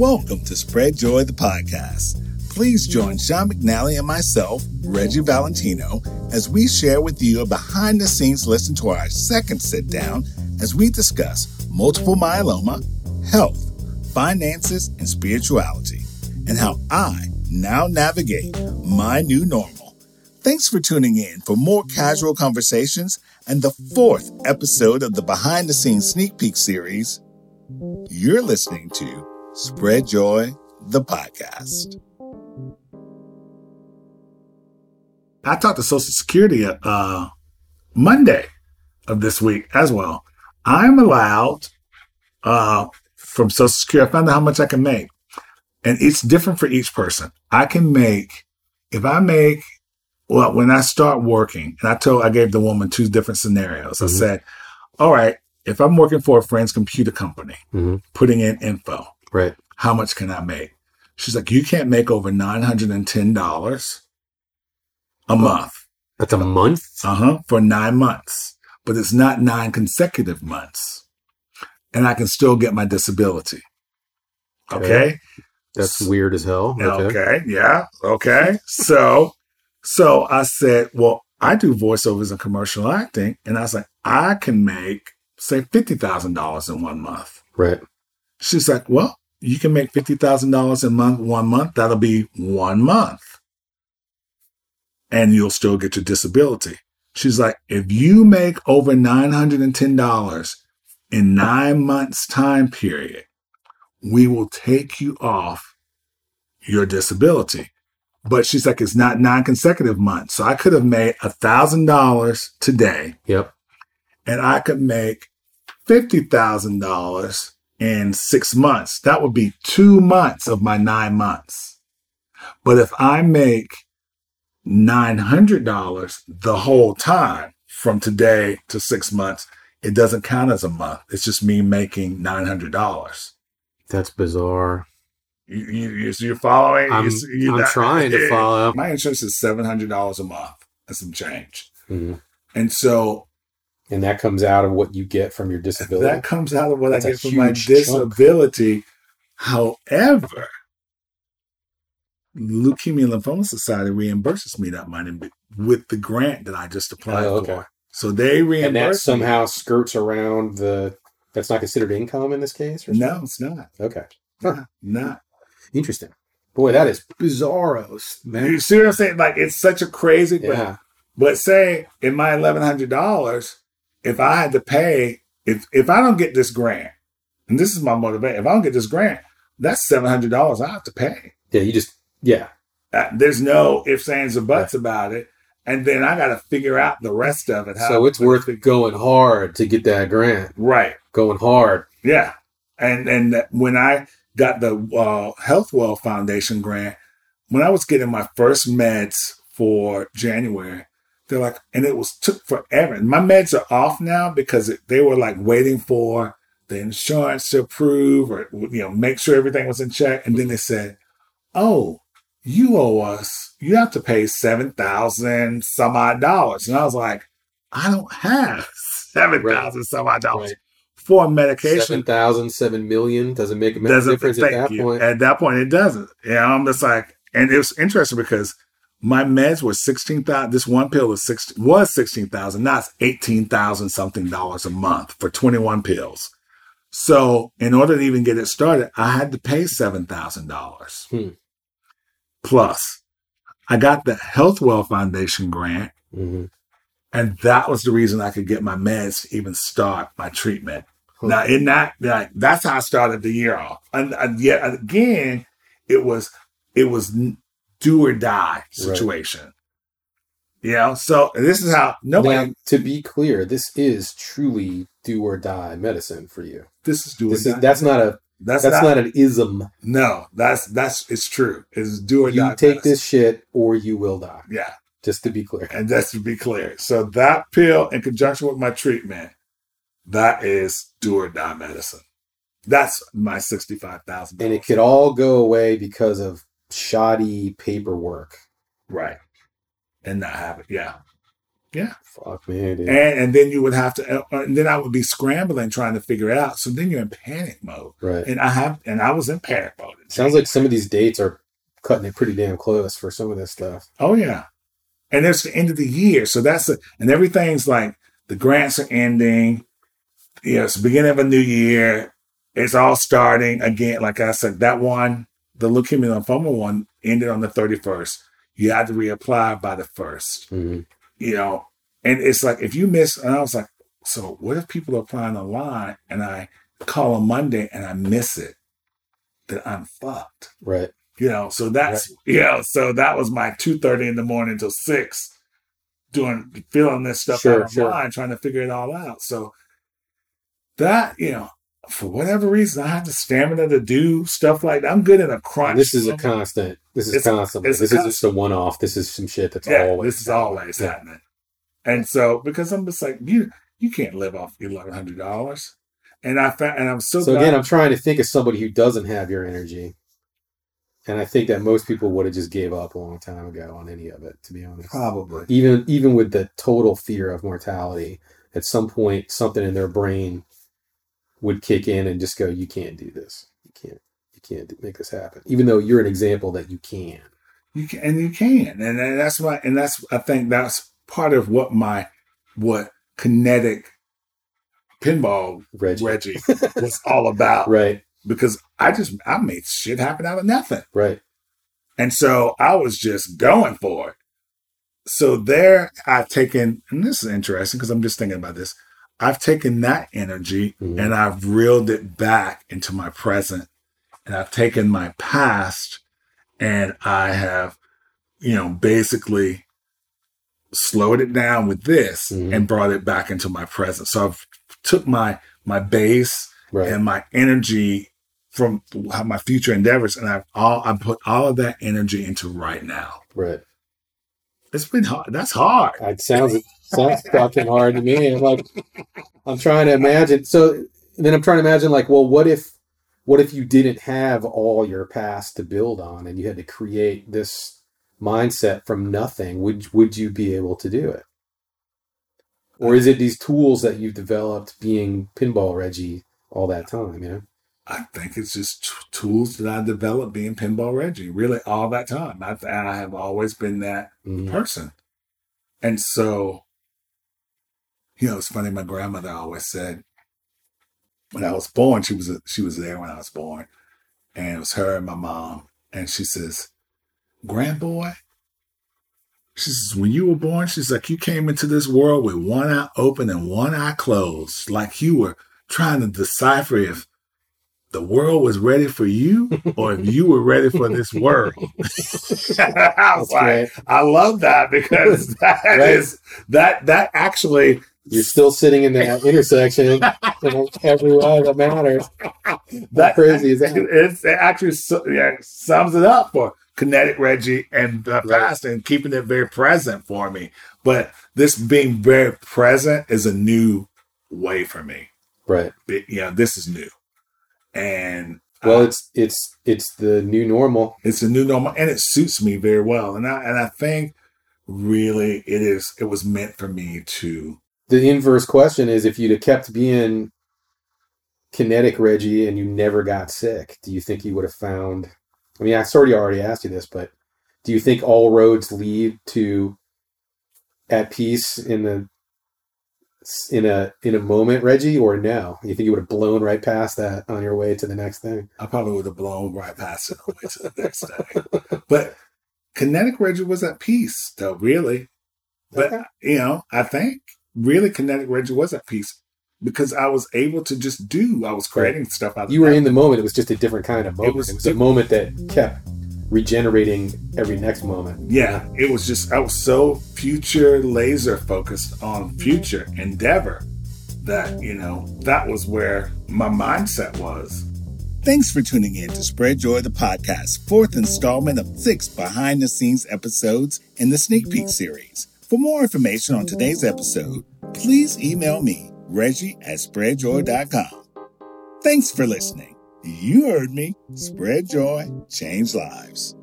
Welcome to Spread Joy, the podcast. Please join Sean McNally and myself, Reggie Valentino, as we share with you a behind the scenes listen to our second sit down as we discuss multiple myeloma, health, finances, and spirituality, and how I now navigate my new normal. Thanks for tuning in for more casual conversations and the fourth episode of the behind the scenes sneak peek series. You're listening to Spread Joy, the podcast. I talked to Social Security uh, Monday of this week as well. I'm allowed uh, from Social Security, I found out how much I can make. And it's different for each person. I can make, if I make, well, when I start working, and I told, I gave the woman two different scenarios. Mm-hmm. I said, all right, if I'm working for a friend's computer company, mm-hmm. putting in info, right? How much can I make? She's like, you can't make over nine hundred and ten dollars a month. That's a month. Uh huh. For nine months, but it's not nine consecutive months, and I can still get my disability. Okay. okay? That's weird as hell. Okay. okay. Yeah. Okay. so, so I said, well, I do voiceovers and commercial acting, and I was like, I can make say $50,000 in one month. Right. She's like, well, you can make $50,000 a month, one month. That'll be one month. And you'll still get your disability. She's like, if you make over $910 in nine months time period, we will take you off your disability. But she's like, it's not nine consecutive months. So I could have made a thousand dollars today. Yep. And I could make $50,000 in six months. That would be two months of my nine months. But if I make $900 the whole time from today to six months, it doesn't count as a month. It's just me making $900. That's bizarre. You, you, you're following? I'm, you, I'm trying to follow. My insurance is $700 a month and some change. Mm-hmm. And so and that comes out of what you get from your disability. That comes out of what That's I get from my disability. Chunk. However, Leukemia and Lymphoma Society reimburses me that money with the grant that I just applied oh, okay. for. So they reimburse. And that somehow me. skirts around the. That's not considered income in this case. Or no, it's not. Okay, huh. not interesting. Boy, that is bizarro, man. You see what I'm saying? Like it's such a crazy. Yeah. But, but say in my eleven hundred dollars, if I had to pay, if if I don't get this grant, and this is my motivation, if I don't get this grant, that's seven hundred dollars I have to pay. Yeah, you just yeah. Uh, there's no ifs, ands, or buts yeah. about it, and then I got to figure out the rest of it. so it's worth it going hard to get that grant, right? Going hard, yeah. And and when I got the uh, Healthwell Foundation grant, when I was getting my first meds for January, they're like, and it was took forever. My meds are off now because it, they were like waiting for the insurance to approve or you know make sure everything was in check. And then they said, "Oh, you owe us. You have to pay seven thousand some odd dollars." And I was like, "I don't have seven thousand right. some odd dollars." Right. For medication, seven thousand, seven million doesn't make a difference at that you. point. At that point, it doesn't. Yeah, you know, I'm just like, and it was interesting because my meds were sixteen thousand. This one pill was six was sixteen thousand. Now it's eighteen thousand something dollars a month for twenty one pills. So in order to even get it started, I had to pay seven thousand dollars. Hmm. Plus, I got the Healthwell Foundation grant, mm-hmm. and that was the reason I could get my meds to even start my treatment. Hmm. Now, in that, like, that's how I started the year off. And, and yet again, it was it was do or die situation. Right. You know, so this is how nobody. Now, to be clear, this is truly do or die medicine for you. This is do this or is, die. That's not a. That's, that's not, not, an ism. No, that's that's it's true. It's do or you die. You take medicine. this shit, or you will die. Yeah, just to be clear. And just to be clear, so that pill in conjunction with my treatment, that is do or die medicine. That's my sixty-five thousand. And it could all go away because of shoddy paperwork. Right. And not have it. Yeah. Yeah. Fuck man, dude. And, and then you would have to, uh, and then I would be scrambling trying to figure it out. So then you're in panic mode. right. And I have, and I was in panic mode. Sounds like some of these dates are cutting it pretty damn close for some of this stuff. Oh yeah. And it's the end of the year. So that's a, and everything's like the grants are ending. You know, it's the beginning of a new year. It's all starting again. Like I said, that one, the leukemia lymphoma one ended on the 31st. You had to reapply by the first, Mhm. you know, and it's like, if you miss, and I was like, so what if people are applying online and I call on Monday and I miss it? Then I'm fucked Right. you know so that's you know so that was my 2.30 in the morning till 6 doing filling this stuff Sure, out sure. online trying to figure it all out so that you know for whatever reason i have the stamina to do stuff like that i'm good in a crunch This is a constant. This is It's constant. it's This is just a one off. This is some shit that's yeah always. this is always Yeah. happening and so because i'm just like you you can't live off $1100 and i found and i'm so, So again, I'm trying to think of somebody who doesn't have your energy, and I think that most people would have just gave up a long time ago on any of it. To be honest, probably even even with the total fear of mortality, at some point something in their brain would kick in and just go, "You can't do this. You can't. You can't make this happen." Even though you're an example that you can. You can, and you can, and, and that's why, and that's I think that's part of what my what kinetic pinball Reggie. Reggie was all about. Right. Because I just I made shit happen out of nothing, Right. and so I was just going for it. So there, I've taken, and this is interesting because I'm just thinking about this. I've taken that energy Mhm. and I've reeled it back into my present, and I've taken my past and I have, you know, basically slowed it down with this Mhm. and brought it back into my present. So I've took my my base Right. and my energy from my future endeavors, and I've all I put all of that energy into right now. right. It's been hard. That's hard. It sounds sounds fucking hard to me. I'm like, I'm trying to imagine. So then I'm trying to imagine, like, well, what if, what if you didn't have all your past to build on, and you had to create this mindset from nothing? Would would you be able to do it? Or is it these tools that you've developed being pinball Reggie all that time? You know, I think it's just t- tools that I developed being Pinball Reggie, really all that time. I, I have always been that Mhm. person. And so, you know, it's funny. My grandmother always said, when I was born, she was she was there when I was born, and it was her and my mom. And she says, "Grandboy," she says, "when you were born, she's like you came into this world with one eye open and one eye closed, like you were trying to decipher if." The world was ready for you, or if you were ready for this world. I was That's like. I love that because that Right. is that that actually You're still sitting in that intersection in every way that matters. That crazy is that? It's, it actually yeah, sums it up for kinetic Reggie and the Right. past and keeping it very present for me. But this being very present is a new way for me. Right. But, yeah, this is new, and Well, uh, it's it's it's the new normal. it's the new normal, and it suits me very well. And I and I think really it is it was meant for me to The inverse question is if you'd have kept being kinetic Reggie and you never got sick, do you think you would have found I mean, I sort of already asked you this, but do you think all roads lead to at peace in the in a in a moment, Reggie, or no? You think you would have blown right past that on your way to the next thing? I probably would have blown right past it on the way to the next thing. But kinetic Reggie was at peace, though, really. But, Okay. you know, I think really kinetic Reggie was at peace because I was able to just do, I was creating stuff out of You were nothing. in the moment. It was just a different kind of moment. It was was, a moment that kept regenerating every next moment. Yeah, it was just, I was so future laser focused on future endeavor that, you know, that was where my mindset was. Thanks for tuning in to Spread Joy, the podcast, fourth installment of six behind the scenes episodes in the Sneak Peek series. For more information on today's episode, please email me, Reggie at spreadjoy.com. Thanks for listening. You heard me. Spread joy, change lives.